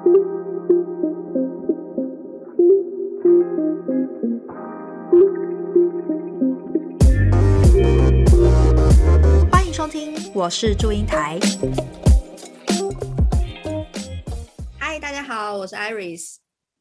欢迎收听，我是祝英台。嗨，大家好，我是 Iris，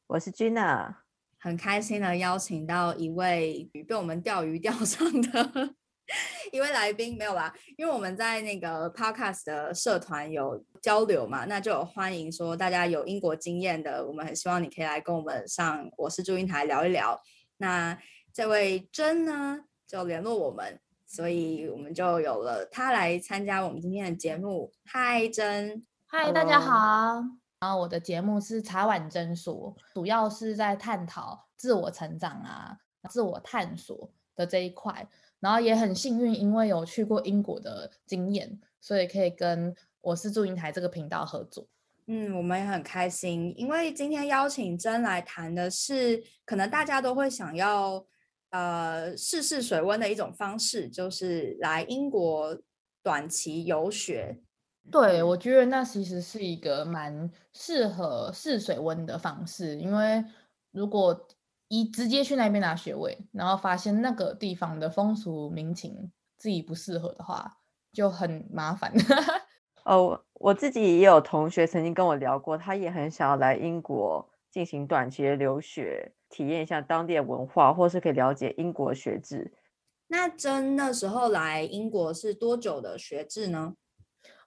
我是 Gina，很开心的邀请到一位被我们钓鱼钓上的 一位来宾，没有吧，因为我们在那个 Podcast 的社团有交流嘛，那就有欢迎说大家有英国经验的，我们很希望你可以来跟我们上我是祝英台聊一聊。那这位真呢，就联络我们。所以我们就有了他来参加我们今天的节目。嗨，真，嗨，大家好。然后我的节目是茶碗真说，主要是在探讨自我成长啊、自我探索的这一块。然后也很幸运，因为有去过英国的经验，所以可以跟我是祝英台这个频道合作。嗯，我们也很开心，因为今天邀请真来谈的是，可能大家都会想要。呃，试试水温的一种方式，就是来英国短期游学。对，我觉得那其实是一个蛮适合试水温的方式，因为如果一直接去那边拿学位，然后发现那个地方的风俗民情自己不适合的话，就很麻烦。哦，我自己也有同学曾经跟我聊过，他也很想要来英国进行短期的留学。体验一下当地的文化，或是可以了解英国学制。那真那时候来英国是多久的学制呢？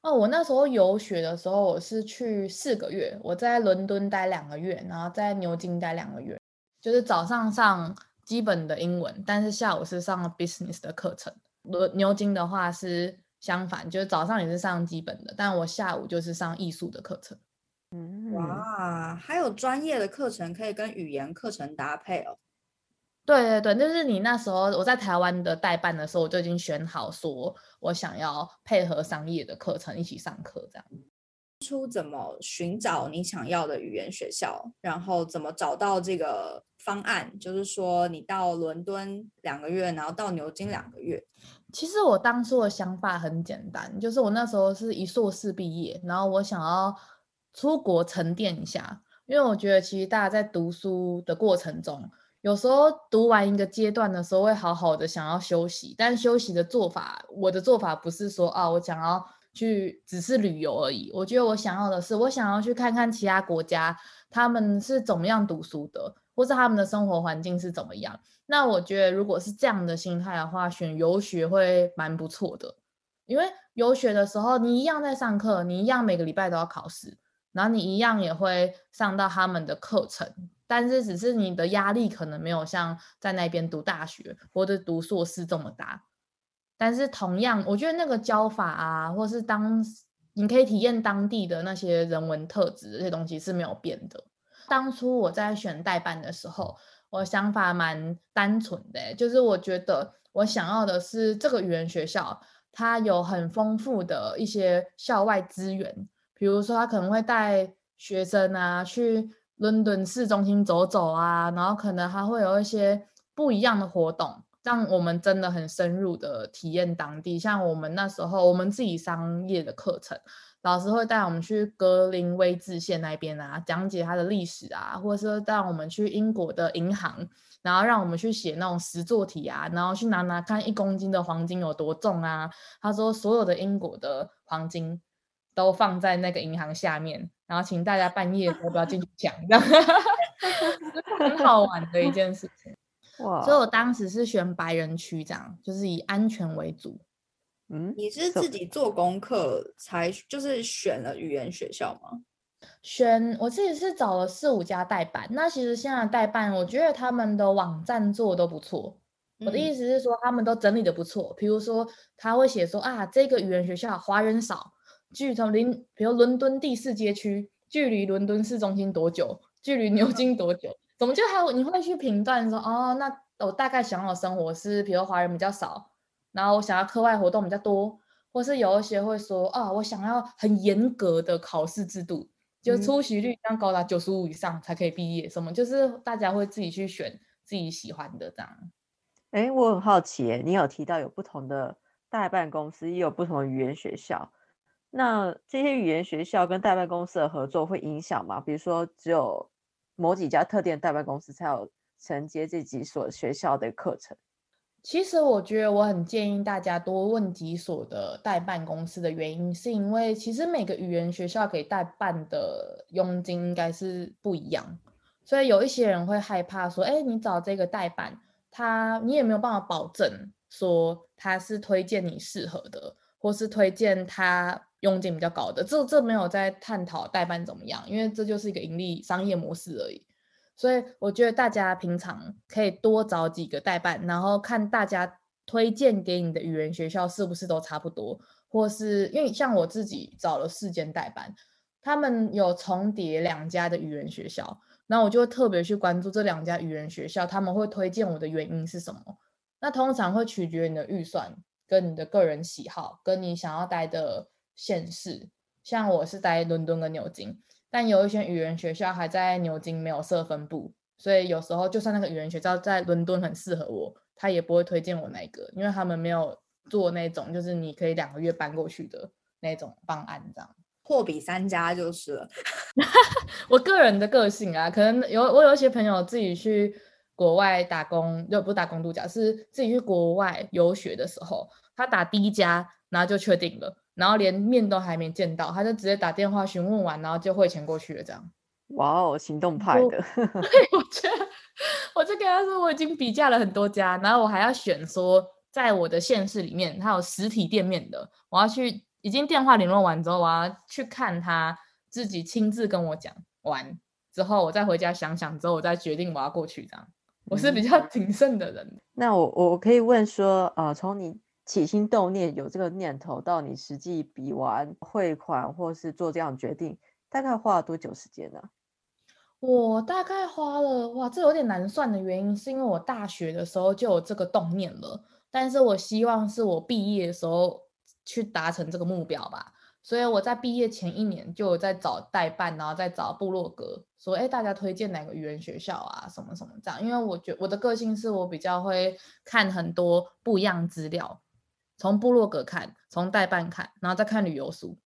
哦，我那时候游学的时候，我是去四个月，我在伦敦待两个月，然后在牛津待两个月。就是早上上基本的英文，但是下午是上 business 的课程。伦牛津的话是相反，就是早上也是上基本的，但我下午就是上艺术的课程。嗯哇，还有专业的课程可以跟语言课程搭配哦。对对对，就是你那时候我在台湾的代办的时候，我就已经选好，说我想要配合商业的课程一起上课，这样。初怎么寻找你想要的语言学校，然后怎么找到这个方案？就是说你到伦敦两个月，然后到牛津两个月。其实我当初的想法很简单，就是我那时候是一硕士毕业，然后我想要。出国沉淀一下，因为我觉得其实大家在读书的过程中，有时候读完一个阶段的时候，会好好的想要休息，但休息的做法，我的做法不是说啊，我想要去只是旅游而已。我觉得我想要的是，我想要去看看其他国家他们是怎么样读书的，或是他们的生活环境是怎么样。那我觉得如果是这样的心态的话，选游学会蛮不错的，因为游学的时候你一样在上课，你一样每个礼拜都要考试。然后你一样也会上到他们的课程，但是只是你的压力可能没有像在那边读大学或者读硕士这么大。但是同样，我觉得那个教法啊，或是当你可以体验当地的那些人文特质这些东西是没有变的。当初我在选代班的时候，我想法蛮单纯的，就是我觉得我想要的是这个语言学校，它有很丰富的一些校外资源。比如说，他可能会带学生啊去伦敦市中心走走啊，然后可能还会有一些不一样的活动，让我们真的很深入的体验当地。像我们那时候，我们自己商业的课程，老师会带我们去格林威治县那边啊，讲解它的历史啊，或者说带我们去英国的银行，然后让我们去写那种实作题啊，然后去拿拿看一公斤的黄金有多重啊。他说，所有的英国的黄金。都放在那个银行下面，然后请大家半夜都不要进去抢，这样很好玩的一件事情。哇！所以我当时是选白人区，这样就是以安全为主。嗯，你是自己做功课才就是选了语言学校吗？选我自己是找了四五家代办。那其实现在代办，我觉得他们的网站做都不错。我的意思是说，他们都整理的不错。比如说，他会写说啊，这个语言学校华人少。距从邻，比如伦敦第四街区，距离伦敦市中心多久？距离牛津多久？怎么就还有你会去评断说，哦，那我大概想要的生活是，比如华人比较少，然后我想要课外活动比较多，或是有一些会说，啊，我想要很严格的考试制度，就出席率要高达九十五以上才可以毕业，什么就是大家会自己去选自己喜欢的这样。哎，我很好奇，你有提到有不同的代办公司，也有不同的语言学校。那这些语言学校跟代办公司的合作会影响吗？比如说，只有某几家特定的代办公司才有承接这几所学校的课程。其实我觉得我很建议大家多问几所的代办公司的原因，是因为其实每个语言学校给代办的佣金应该是不一样，所以有一些人会害怕说，哎，你找这个代办，他你也没有办法保证说他是推荐你适合的，或是推荐他佣金比较高的，这这没有在探讨代办怎么样，因为这就是一个盈利商业模式而已。所以我觉得大家平常可以多找几个代办，然后看大家推荐给你的语言学校是不是都差不多，或是因为像我自己找了四间代办，他们有重叠两家的语言学校，那我就会特别去关注这两家语言学校，他们会推荐我的原因是什么？那通常会取决你的预算、跟你的个人喜好、跟你想要待的县市，像我是待伦敦跟牛津。但有一些语言学校还在牛津没有设分部，所以有时候就算那个语言学校在伦敦很适合我，他也不会推荐我那个，因为他们没有做那种就是你可以两个月搬过去的那种方案，这样货比三家就是了。我个人的个性啊，可能有我有一些朋友自己去国外打工，又不是打工度假，是自己去国外游学的时候，他打第一家，然后就确定了。然后连面都还没见到，他就直接打电话询问完，然后就汇钱过去了。这样，哇哦，行动派的。对，我觉得，我就跟他说，我已经比价了很多家，然后我还要选说，在我的县市里面，他有实体店面的，我要去，已经电话联络完之后，我要去看他自己亲自跟我讲完之后，我再回家想想之后，我再决定我要过去。这样，我是比较谨慎的人。那我我可以问说，呃，从你。起心动念有这个念头，到你实际比完汇款或是做这样决定，大概花了多久时间呢？我大概花了哇，这有点难算的原因是因为我大学的时候就有这个动念了，但是我希望是我毕业的时候去达成这个目标吧，所以我在毕业前一年就有在找代办，然后再找部落格说，哎，大家推荐哪个语言学校啊，什么什么这样，因为我觉我的个性是我比较会看很多不一样资料。从部落格看，从代办看，然后再看旅游书，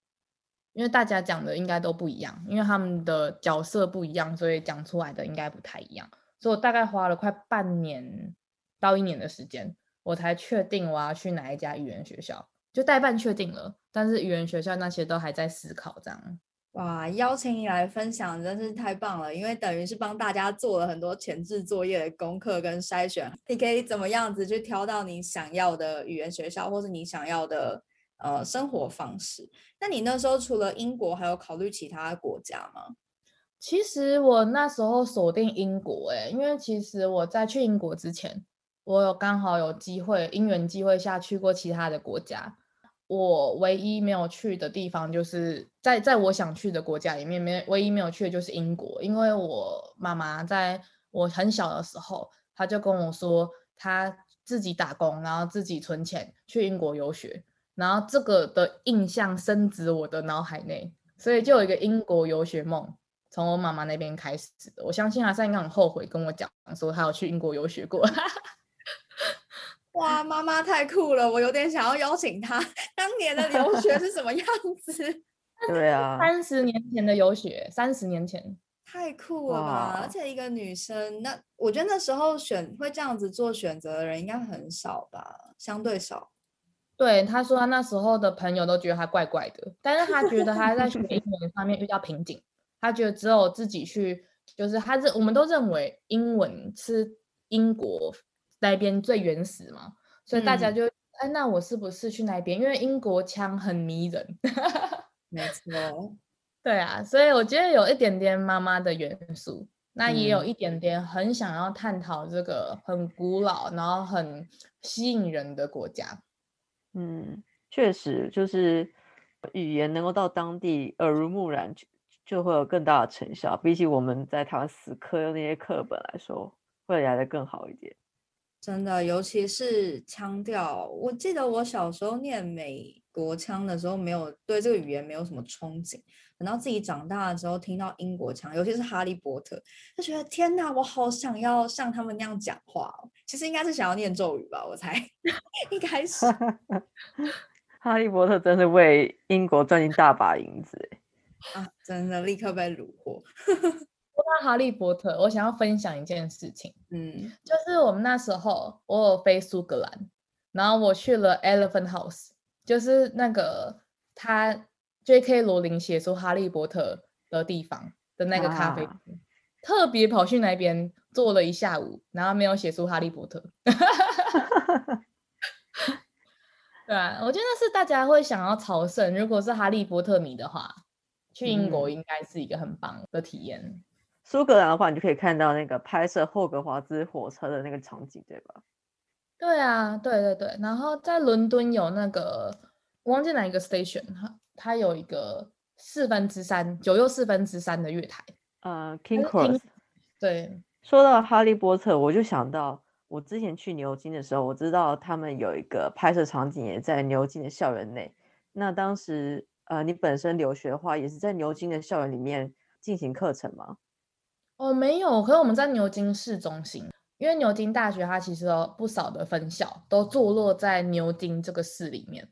因为大家讲的应该都不一样，因为他们的角色不一样，所以讲出来的应该不太一样。所以我大概花了快半年到一年的时间，我才确定我要去哪一家语言学校，就代办确定了，但是语言学校那些都还在思考这样。哇，邀请你来分享真是太棒了，因为等于是帮大家做了很多前置作业的功课跟筛选。你可以怎么样子去挑到你想要的语言学校，或是你想要的呃生活方式？那你那时候除了英国，还有考虑其他国家吗？其实我那时候锁定英国，哎，因为其实我在去英国之前，我有刚好有机会因缘机会下去过其他的国家。我唯一没有去的地方，就是在在我想去的国家里面，没唯一没有去的就是英国，因为我妈妈在我很小的时候，她就跟我说，她自己打工，然后自己存钱去英国游学，然后这个的印象深植我的脑海内，所以就有一个英国游学梦，从我妈妈那边开始。我相信她现在应该很后悔跟我讲说，她有去英国游学过。哇，妈妈太酷了！我有点想要邀请她。当年的留学是什么样子？对啊，三十年前的游学，三十年前太酷了吧！而且一个女生，那我觉得那时候选会这样子做选择的人应该很少吧，相对少。对，他说他那时候的朋友都觉得他怪怪的，但是他觉得他在学英文方面遇到瓶颈，他觉得只有自己去，就是他认，我们都认为英文是英国。那边最原始嘛，所以大家就哎，那我是不是去那边？因为英国腔很迷人，没错，对啊，所以我觉得有一点点妈妈的元素，那也有一点点很想要探讨这个很古老，然后很吸引人的国家。嗯，确实，就是语言能够到当地耳濡目染，就就会有更大的成效，比起我们在台湾死磕的那些课本来说，会来的更好一点。真的，尤其是腔调。我记得我小时候念美国腔的时候，没有对这个语言没有什么憧憬。等到自己长大的时候，听到英国腔，尤其是哈利波特，就觉得天哪，我好想要像他们那样讲话。其实应该是想要念咒语吧，我猜。一开始，哈利波特真是为英国赚进大把银子欸，啊，真的立刻被虏获。说到哈利波特，我想要分享一件事情，嗯，就是我们那时候我有飞苏格兰，然后我去了 Elephant House，就是那个他 J.K. 罗琳写出哈利波特的地方的那个咖啡厅，特别跑去那边坐了一下午，然后没有写出哈利波特。对啊，我觉得是大家会想要朝圣。如果是哈利波特迷的话，去英国应该是一个很棒的体验。苏格兰的话，你就可以看到那个拍摄霍格华兹火车的那个场景，对吧？对啊，对对对。然后在伦敦有那个，我忘记哪一个 station，它它有一个四分之三九又四分之三的月台。呃，King Cross。对，说到哈利波特，我就想到。我之前去牛津的时候，我知道他们有一个拍摄场景也在牛津的校园内。那当时，呃，你本身留学的话，也是在牛津的校园里面进行课程吗？哦，没有，可是我们在牛津市中心，因为牛津大学它其实有不少的分校都坐落在牛津这个市里面。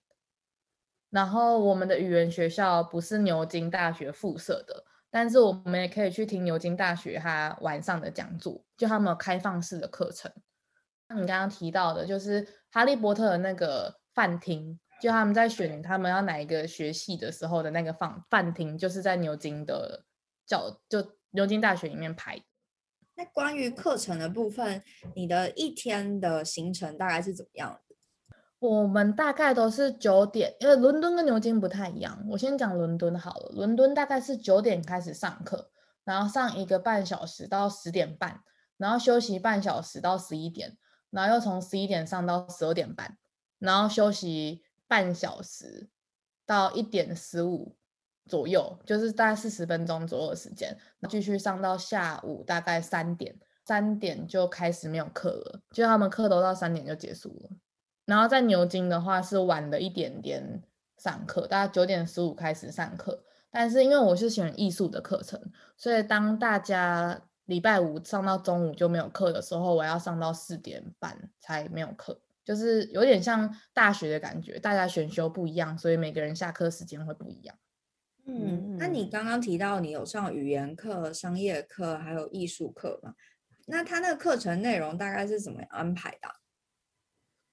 然后我们的语言学校不是牛津大学附设的，但是我们也可以去听牛津大学它晚上的讲座，就他们有开放式的课程。你刚刚提到的，就是哈利波特的那个饭厅，就他们在选他们要哪一个学系的时候的那个饭饭厅，就是在牛津的教，就牛津大学里面拍。那关于课程的部分，你的一天的行程大概是怎么样的？我们大概都是九点，因为伦敦跟牛津不太一样。我先讲伦敦好了，伦敦大概是九点开始上课，然后上一个半小时到十点半，然后休息半小时到十一点。然后又从十一点上到十二点半，然后休息半小时到一点十五左右，就是大概四十分钟左右的时间，继续上到下午大概三点，三点就开始没有课了，就他们课都到三点就结束了。然后在牛津的话是晚了一点点上课，大概九点十五开始上课，但是因为我是选艺术的课程，所以当大家。礼拜五上到中午就没有课的时候，我要上到四点半才没有课，就是有点像大学的感觉。大家选修不一样，所以每个人下课时间会不一样。嗯，那你刚刚提到你有上语言课、商业课，还有艺术课嘛？那他那个课程内容大概是怎么安排的？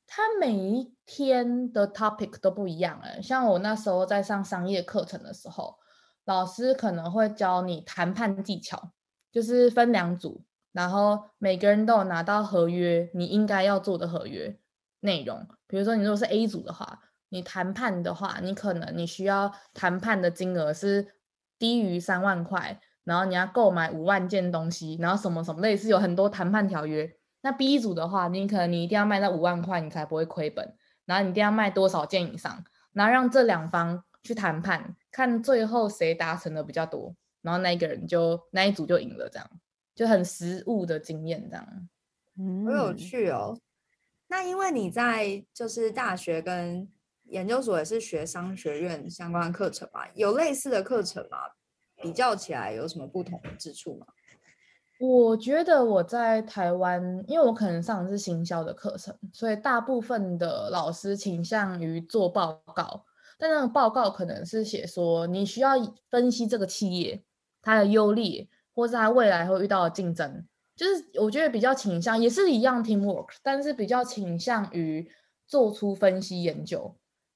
他每一天的 topic 都不一样哎，像我那时候在上商业课程的时候，老师可能会教你谈判技巧。就是分两组，然后每个人都有拿到合约，你应该要做的合约内容。比如说，你如果是 A 组的话，你谈判的话，你可能你需要谈判的金额是低于三万块，然后你要购买五万件东西，然后什么什么类似，有很多谈判条约。那 B 组的话，你可能你一定要卖到五万块，你才不会亏本，然后你一定要卖多少件以上，然后让这两方去谈判，看最后谁达成的比较多。然后那一个人就那一组就赢了，这样就很实物的经验，这样，嗯，好有趣哦。那因为你在就是大学跟研究所也是学商学院相关课程嘛，有类似的课程吗？比较起来有什么不同之处吗？我觉得我在台湾，因为我可能上的是行销的课程，所以大部分的老师倾向于做报告，但那个报告可能是写说你需要分析这个企业。它的优劣，或是它未来会遇到的竞争，就是我觉得比较倾向，也是一样 teamwork，但是比较倾向于做出分析研究。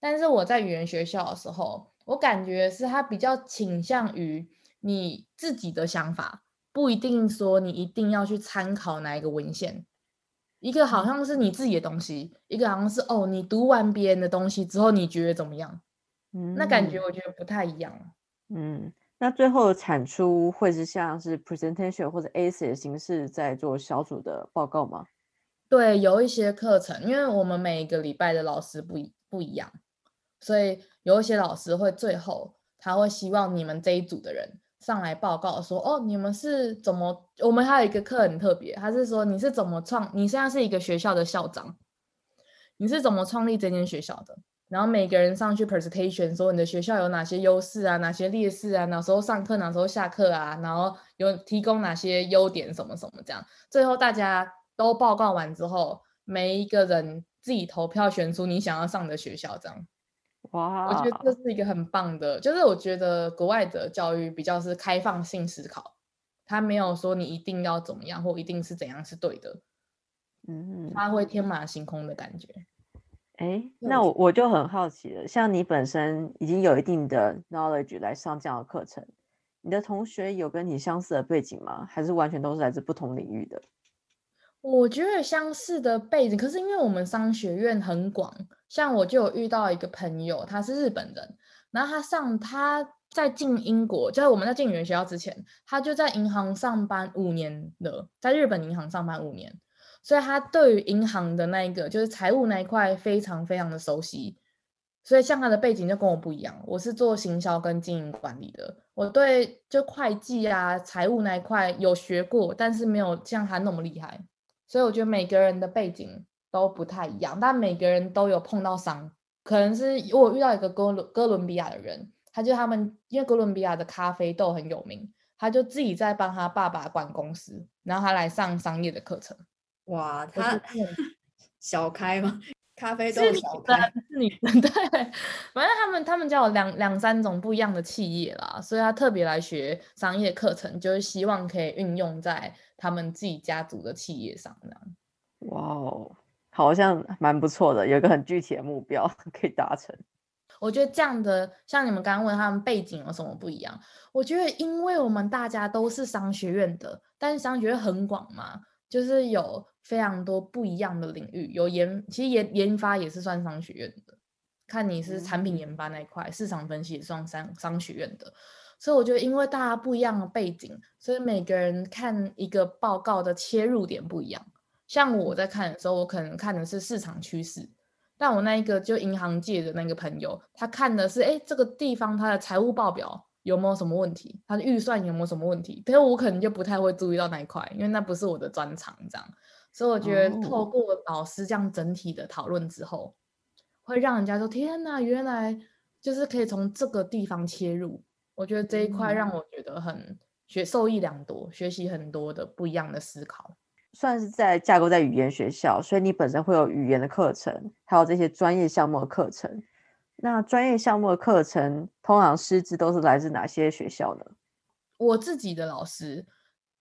但是我在语言学校的时候，我感觉是他比较倾向于你自己的想法，不一定说你一定要去参考哪一个文献。一个好像是你自己的东西，一个好像是哦，你读完别人的东西之后，你觉得怎么样？嗯，那感觉我觉得不太一样。嗯。那最后的产出会是像是 presentation 或者 essay 的形式在做小组的报告吗？对，有一些课程，因为我们每一个礼拜的老师不一不一样，所以有一些老师会最后他会希望你们这一组的人上来报告说，哦，你们是怎么？我们还有一个课很特别，他是说你是怎么创？你现在是一个学校的校长，你是怎么创立这间学校的？然后每个人上去 presentation 说你的学校有哪些优势啊，哪些劣势啊，哪时候上课，哪时候下课啊，然后有提供哪些优点什么什么这样。最后大家都报告完之后，每一个人自己投票选出你想要上的学校这样。哇，我觉得这是一个很棒的，就是我觉得国外的教育比较是开放性思考，他没有说你一定要怎么样或一定是怎样是对的，嗯，他会天马行空的感觉。哎，那我我我就很好奇了，像你本身已经有一定的 knowledge 来上这样的课程，你的同学有跟你相似的背景吗？还是完全都是来自不同领域的？我觉得相似的背景，可是因为我们商学院很广，像我就有遇到一个朋友，他是日本人，然后他上他在进英国，就是我们在进语言学校之前，他就在银行上班五年了，在日本银行上班五年，所以他对于银行的那一个就是财务那一块非常非常的熟悉。所以像他的背景就跟我不一样，我是做行销跟经营管理的，我对就会计啊、财务那一块有学过，但是没有像他那么厉害。所以我觉得每个人的背景都不太一样，但每个人都有碰到伤。可能是我遇到一个哥伦哥伦比亚的人，他就他们因为哥伦比亚的咖啡豆很有名，他就自己在帮他爸爸管公司，然后他来上商业的课程。哇，他 小开吗？咖啡豆小开，生，是女生，对，反正他们他们家有两两三种不一样的企业啦，所以他特别来学商业课程，就是希望可以运用在他们自己家族的企业上，这样。哇哦，好像蛮不错的，有一个很具体的目标 可以达成。我觉得这样的，像你们刚刚问他们背景有什么不一样？我觉得，因为我们大家都是商学院的，但是商学院很广嘛，就是有非常多不一样的领域，有研，其实研研发也是算商学院的，看你是产品研发那一块，市场分析也算商商学院的。所以我觉得，因为大家不一样的背景，所以每个人看一个报告的切入点不一样。像我在看的时候，我可能看的是市场趋势，但我那一个就银行界的那个朋友，他看的是，哎，这个地方它的财务报表有没有什么问题，它的预算有没有什么问题？但是我可能就不太会注意到那一块，因为那不是我的专长，这样。所以我觉得透哦过老师这样整体的讨论之后，会让人家说，天呐，原来就是可以从这个地方切入。我觉得这一块让嗯我觉得很学受益良多，学习很多的不一样的思考。算是在架构在语言学校，所以你本身会有语言的课程，还有这些专业项目的课程。那专业项目的课程通常师资都是来自哪些学校呢？我自己的老师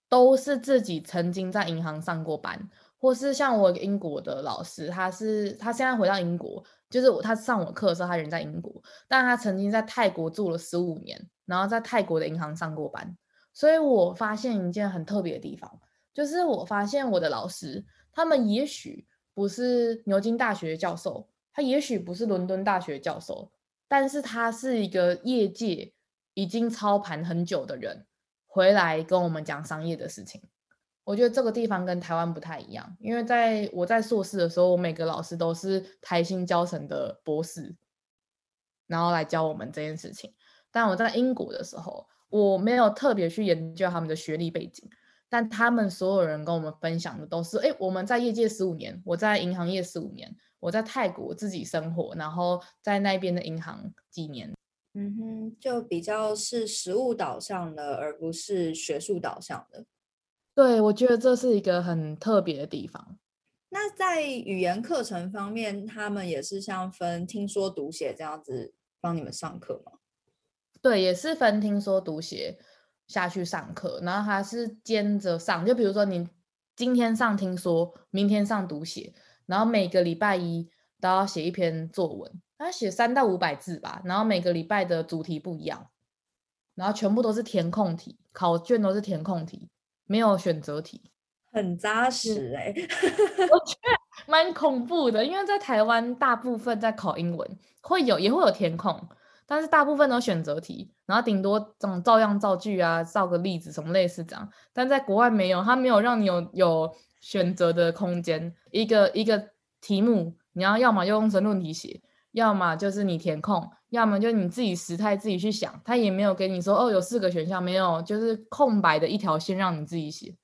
都是自己曾经在银行上过班，或是像我英国的老师，他是他现在回到英国，就是我他上我课的时候，他人在英国，但他曾经在泰国住了十五年，然后在泰国的银行上过班，所以我发现一件很特别的地方，就是我发现我的老师，他们也许不是牛津大学教授，他也许不是伦敦大学教授，但是他是一个业界已经操盘很久的人，回来跟我们讲商业的事情。我觉得这个地方跟台湾不太一样，因为在我在硕士的时候，我每个老师都是台新教成的博士，然后来教我们这件事情。但我在英国的时候，我没有特别去研究他们的学历背景，但他们所有人跟我们分享的都是：哎，我们在业界十五年，我在银行业十五年，我在泰国自己生活，然后在那边的银行几年。嗯哼，就比较是实物导向的，而不是学术导向的。对，我觉得这是一个很特别的地方。那在语言课程方面，他们也是像分听说读写这样子帮你们上课吗？对，也是分听说读写下去上课，然后还是兼着上。就比如说你今天上听说，明天上读写，然后每个礼拜一都要写一篇作文，他写三到五百字吧，然后每个礼拜的主题不一样，然后全部都是填空题，考卷都是填空题，没有选择题。很扎实哎、我觉得蛮恐怖的，因为在台湾大部分在考英文会有也会有填空，但是大部分都选择题，然后顶多这种照样造句啊，造个例子什么类似这样。但在国外没有，它没有让你有有选择的空间，一个一个题目，你要要么就用申论题写，要么就是你填空，要么就你自己时态自己去想，他也没有给你说哦有四个选项，没有，就是空白的一条线让你自己写。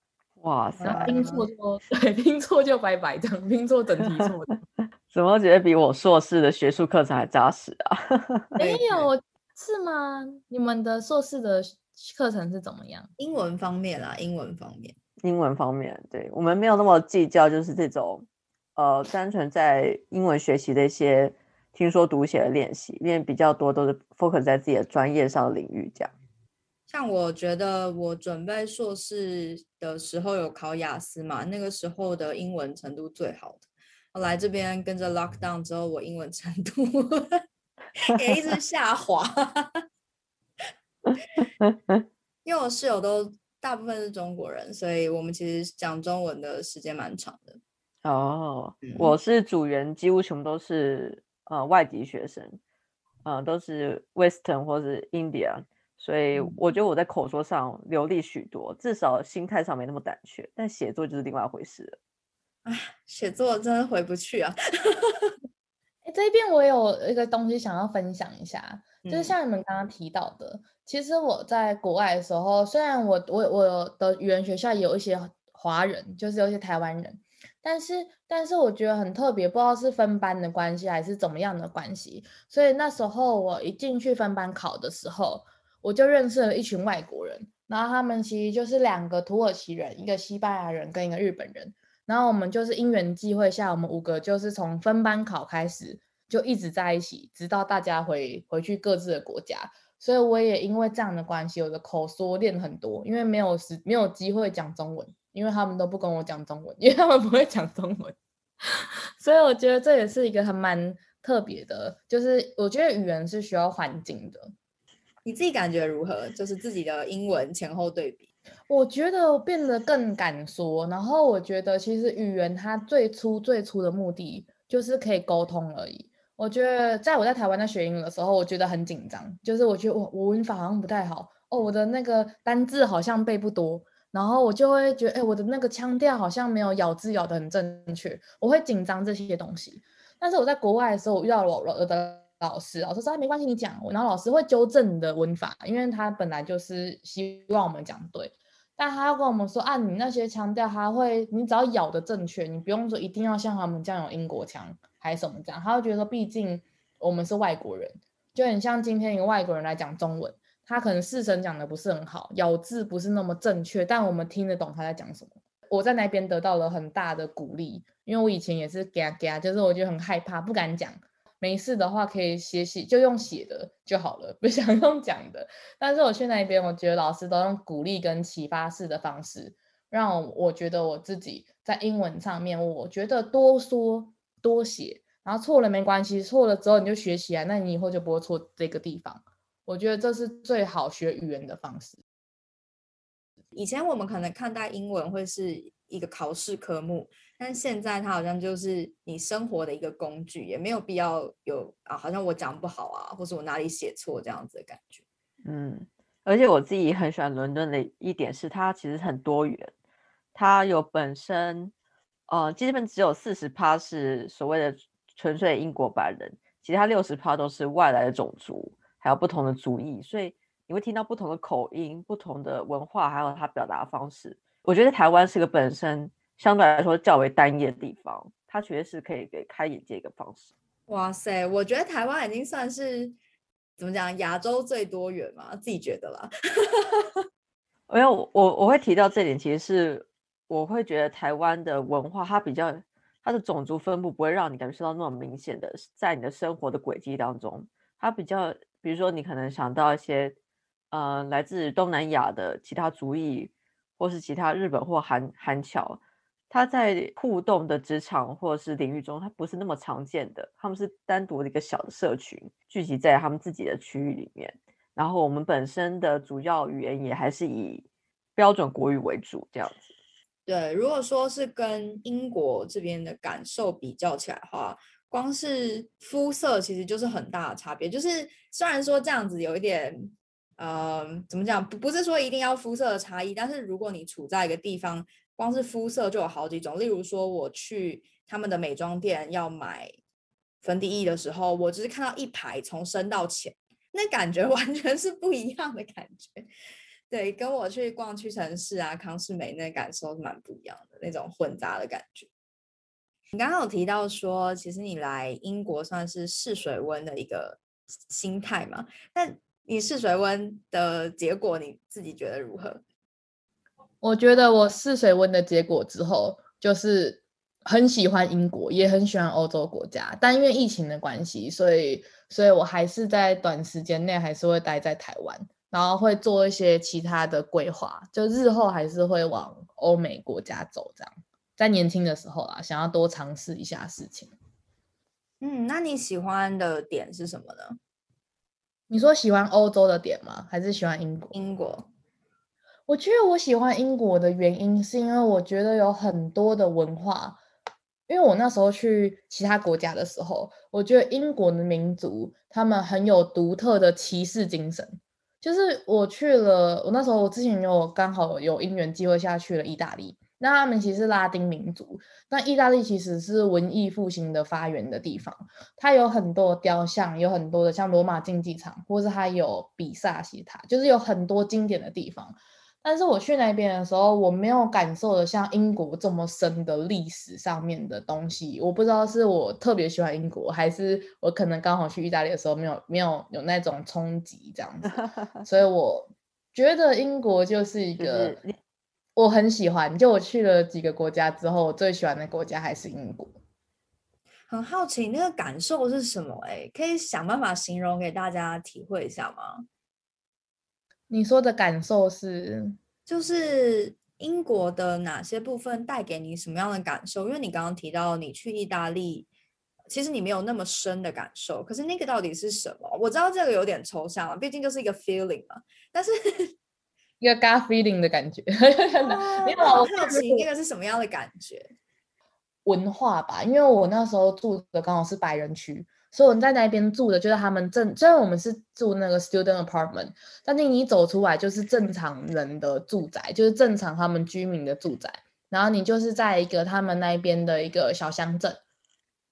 哇塞，拼错就 对，拼错就拜拜，这样拼错整题错的。怎么觉得比我硕士的学术课程还扎实啊？没有是吗？你们的硕士的课程是怎么样？英文方面啦，英文方面，英文方面，对我们没有那么计较，就是这种呃，单纯在英文学习的一些听说读写的练习，练比较多都是 focus 在自己的专业上的领域这样。像我觉得我准备硕士的时候有考雅思嘛，那个时候的英文程度最好的。我来这边跟着 lockdown 之后，我英文程度也一直下滑。因为我室友都大部分是中国人，所以我们其实讲中文的时间蛮长的。哦，我是组员，几乎全部都是呃外籍学生，呃都是 Western 或是 India。所以我觉得我在口说上流利许多，至少心态上没那么胆怯。但写作就是另外一回事了。哎，写作真的回不去啊！哎，这边我有一个东西想要分享一下，就是像你们刚刚提到的，其实我在国外的时候，虽然我我我的语言学校有一些华人，就是有一些台湾人，但是但是我觉得很特别，不知道是分班的关系还是怎么样的关系，所以那时候我一进去分班考的时候。我就认识了一群外国人，然后他们其实就是两个土耳其人，一个西班牙人跟一个日本人。然后我们就是因缘际会下，我们五个就是从分班考开始就一直在一起，直到大家回回去各自的国家。所以我也因为这样的关系，我的口说练很多，因为没有时没有机会讲中文，因为他们都不跟我讲中文，因为他们不会讲中文。所以我觉得这也是一个还蛮特别的，就是我觉得语言是需要环境的。你自己感觉如何？就是自己的英文前后对比，我觉得变得更敢说。然后我觉得其实语言它最初最初的目的就是可以沟通而已。我觉得在我在台湾在学英语的时候，我觉得很紧张，就是我觉得我我文法好像不太好哦，我的那个单字好像背不多，然后我就会觉得哎，我的那个腔调好像没有咬字咬得很正确，我会紧张这些东西。但是我在国外的时候，我遇到了我的。老师，老师说没关系，你讲。然后老师会纠正你的文法，因为他本来就是希望我们讲对。但他要跟我们说啊，你那些腔调，他会，你只要咬的正确，你不用说一定要像他们这样有英国腔还是什么这样。他会觉得说，毕竟我们是外国人，就很像今天一个外国人来讲中文，他可能四声讲的不是很好，咬字不是那么正确，但我们听得懂他在讲什么。我在那边得到了很大的鼓励，因为我以前也是嘎嘎，就是我觉得很害怕，不敢讲。没事的话，可以写写，就用写的就好了，不想 用讲的。但是我去那边，我觉得老师都用鼓励跟启发式的方式，让我觉得我自己在英文上面，我觉得多说多写，然后错了没关系，错了之后你就学起来，那你以后就不会错这个地方。我觉得这是最好学语言的方式。以前我们可能看待英文会是一个考试科目。但现在它好像就是你生活的一个工具，也没有必要有啊，好像我讲不好啊，或是我哪里写错这样子的感觉。嗯，而且我自己很喜欢伦敦的一点是，它其实很多元，它有本身，呃，基本只有四十趴是所谓的纯粹英国白人，其他六十趴都是外来的种族，还有不同的族裔，所以你会听到不同的口音、不同的文化，还有他表达方式。我觉得台湾是个本身。相对来说较为单一的地方，它确实是可以给开眼界一个方式。哇塞，我觉得台湾已经算是怎么讲，亚洲最多元嘛，自己觉得啦。没有我我会提到这点，其实是我会觉得台湾的文化，它比较它的种族分布不会让你感受到那么明显的，在你的生活的轨迹当中，它比较，比如说你可能想到一些，呃，来自东南亚的其他族裔，或是其他日本或韩韩侨。他在互动的职场或者是领域中，他不是那么常见的。他们是单独的一个小的社群，聚集在他们自己的区域里面。然后我们本身的主要语言也还是以标准国语为主，这样子。对，如果说是跟英国这边的感受比较起来的话，光是肤色其实就是很大的差别。就是虽然说这样子有一点，呃，怎么讲？不不是说一定要肤色的差异，但是如果你处在一个地方。光是肤色就有好几种，例如说我去他们的美妆店要买粉底液的时候，我只是看到一排从深到浅，那感觉 完全是不一样的感觉。对，跟我去逛屈臣氏啊、康士美那感受是蛮不一样的，那种混杂的感觉。你刚刚有提到说，其实你来英国算是试水温的一个心态嘛？那你试水温的结果，你自己觉得如何？我觉得我试水温的结果之后，就是很喜欢英国，也很喜欢欧洲国家，但因为疫情的关系，所以所以我还是在短时间内还是会待在台湾，然后会做一些其他的规划，就日后还是会往欧美国家走，这样。在年轻的时候啊，想要多尝试一下事情。嗯，那你喜欢的点是什么呢？你说喜欢欧洲的点吗？还是喜欢英国？英国。我觉得我喜欢英国的原因，是因为我觉得有很多的文化。因为我那时候去其他国家的时候，我觉得英国的民族他们很有独特的骑士精神。就是我去了，我那时候我之前有刚好有因缘机会下去了意大利。那他们其实是拉丁民族，那意大利其实是文艺复兴的发源的地方，它有很多雕像，有很多的像罗马竞技场，或是它有比萨斜塔，就是有很多经典的地方。但是我去那边的时候，我没有感受的像英国这么深的历史上面的东西。我不知道是我特别喜欢英国，还是我可能刚好去意大利的时候没有没有有那种冲击这样子。所以我觉得英国就是一个。我很喜欢，就我去了几个国家之后，我最喜欢的国家还是英国。很好奇那个感受是什么？哎，可以想办法形容给大家体会一下吗？你说的感受是，就是英国的哪些部分带给你什么样的感受？因为你刚刚提到你去意大利，其实你没有那么深的感受，可是那个到底是什么？我知道这个有点抽象了，毕竟就是一个 feeling 嘛，但是。一个 gut feeling 的感觉，没有，我好奇那个是什么样的感觉？文化吧，因为我那时候住的刚好是白人区，所以我在那边住的就是他们正，虽然我们是住那个 student apartment，但是你走出来就是正常人的住宅，就是正常他们居民的住宅。然后你就是在一个他们那边的一个小乡镇，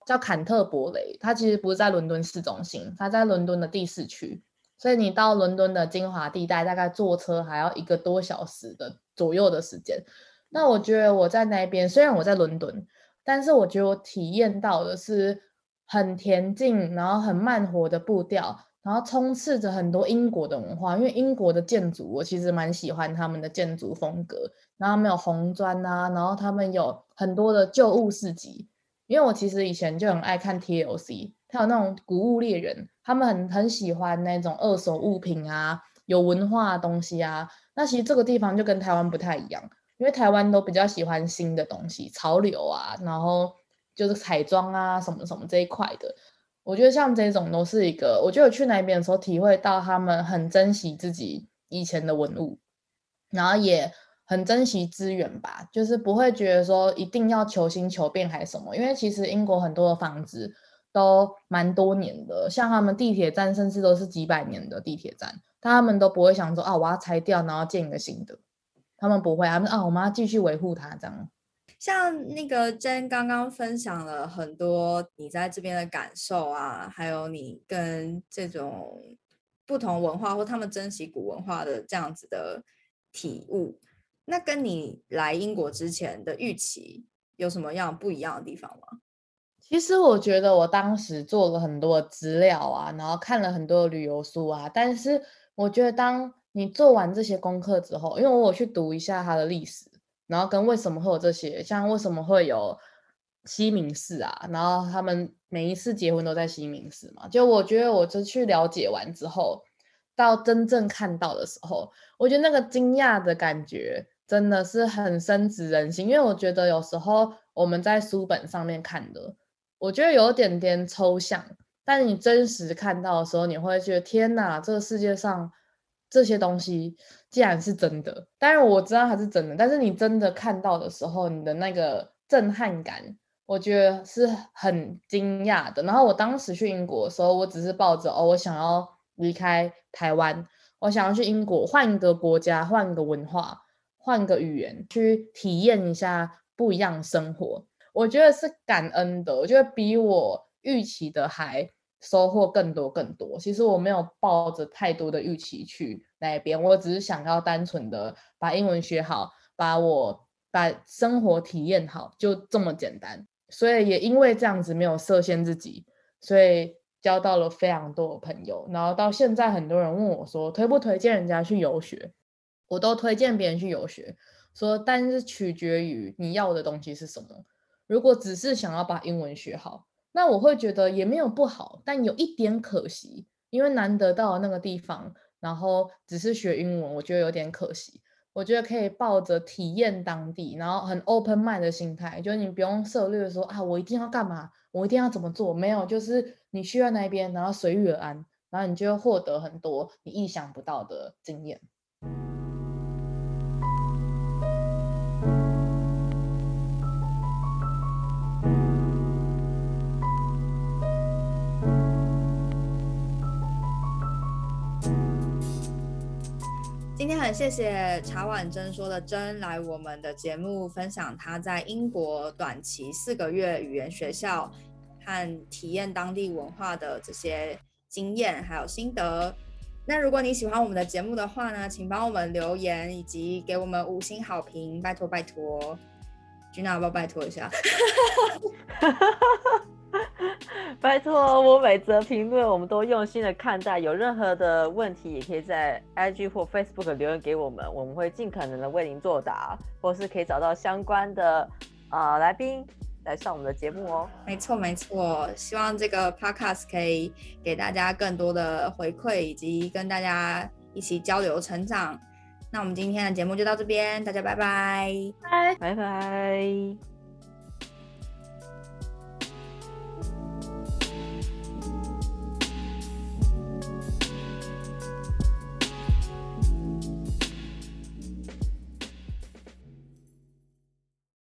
叫坎特伯雷，它其实不是在伦敦市中心，它在伦敦的第四区。所以你到伦敦的精华地带，大概坐车还要一个多小时的左右的时间。那我觉得我在那边，虽然我在伦敦，但是我觉得我体验到的是很恬静，然后很慢活的步调，然后充斥着很多英国的文化。因为英国的建筑，我其实蛮喜欢他们的建筑风格。然后他们有红砖啊，然后他们有很多的旧物市集。因为我其实以前就很爱看 TLC。它有那种古物猎人，他们很很喜欢那种二手物品啊，有文化的东西啊。那其实这个地方就跟台湾不太一样，因为台湾都比较喜欢新的东西、潮流啊，然后就是彩妆啊什么什么这一块的。我觉得像这种都是一个，我觉得去那边的时候体会到他们很珍惜自己以前的文物，然后也很珍惜资源吧，就是不会觉得说一定要求新求变还是什么。因为其实英国很多的房子。都蛮多年的，像他们地铁站，甚至都是几百年的地铁站，他们都不会想说啊，我要拆掉，然后建一个新的。他们不会，他们啊，我们要继续维护它这样。像那个珍刚刚分享了很多你在这边的感受啊，还有你跟这种不同文化或他们珍惜古文化的这样子的体悟，那跟你来英国之前的预期有什么样不一样的地方吗？其实我觉得我当时做了很多资料啊，然后看了很多旅游书啊，但是我觉得当你做完这些功课之后，因为我去读一下它的历史，然后跟为什么会有这些，像为什么会有西明寺啊，然后他们每一次结婚都在西明寺嘛，就我觉得我就去了解完之后，到真正看到的时候，我觉得那个惊讶的感觉真的是很深植人心，因为我觉得有时候我们在书本上面看的。我觉得有点点抽象，但你真实看到的时候，你会觉得天哪，这个世界上这些东西竟然是真的。当然我知道它是真的，但是你真的看到的时候，你的那个震撼感，我觉得是很惊讶的。然后我当时去英国的时候，我只是抱着哦，我想要离开台湾，我想要去英国换一个国家，换一个文化，换个语言，去体验一下不一样的生活。我觉得是感恩的，我觉得比我预期的还收获更多更多。其实我没有抱着太多的预期去那边，我只是想要单纯的把英文学好，把我把生活体验好，就这么简单。所以也因为这样子没有设限自己，所以交到了非常多的朋友。然后到现在，很多人问我说推不推荐人家去游学，我都推荐别人去游学，说但是取决于你要的东西是什么。如果只是想要把英文学好，那我会觉得也没有不好，但有一点可惜，因为难得到那个地方，然后只是学英文，我觉得有点可惜。我觉得可以抱着体验当地，然后很 open mind 的心态，就是你不用涉略说啊，我一定要干嘛，我一定要怎么做，没有，就是你去到那边，然后随遇而安，然后你就会获得很多你意想不到的经验。谢谢茶碗珍说的真来我们的节目分享他在英国短期四个月语言学校和体验当地文化的这些经验还有心得。那如果你喜欢我们的节目的话呢，请帮我们留言以及给我们五星好评，拜托拜托。君娜要不要拜托一下？拜托，我每则评论我们都用心的看待，有任何的问题也可以在 IG 或 Facebook 留言给我们，我们会尽可能的为您作答，或是可以找到相关的啊来宾来上我们的节目哦。没错没错，希望这个 Podcast 可以给大家更多的回馈，以及跟大家一起交流成长。那我们今天的节目就到这边，大家拜拜，拜拜拜。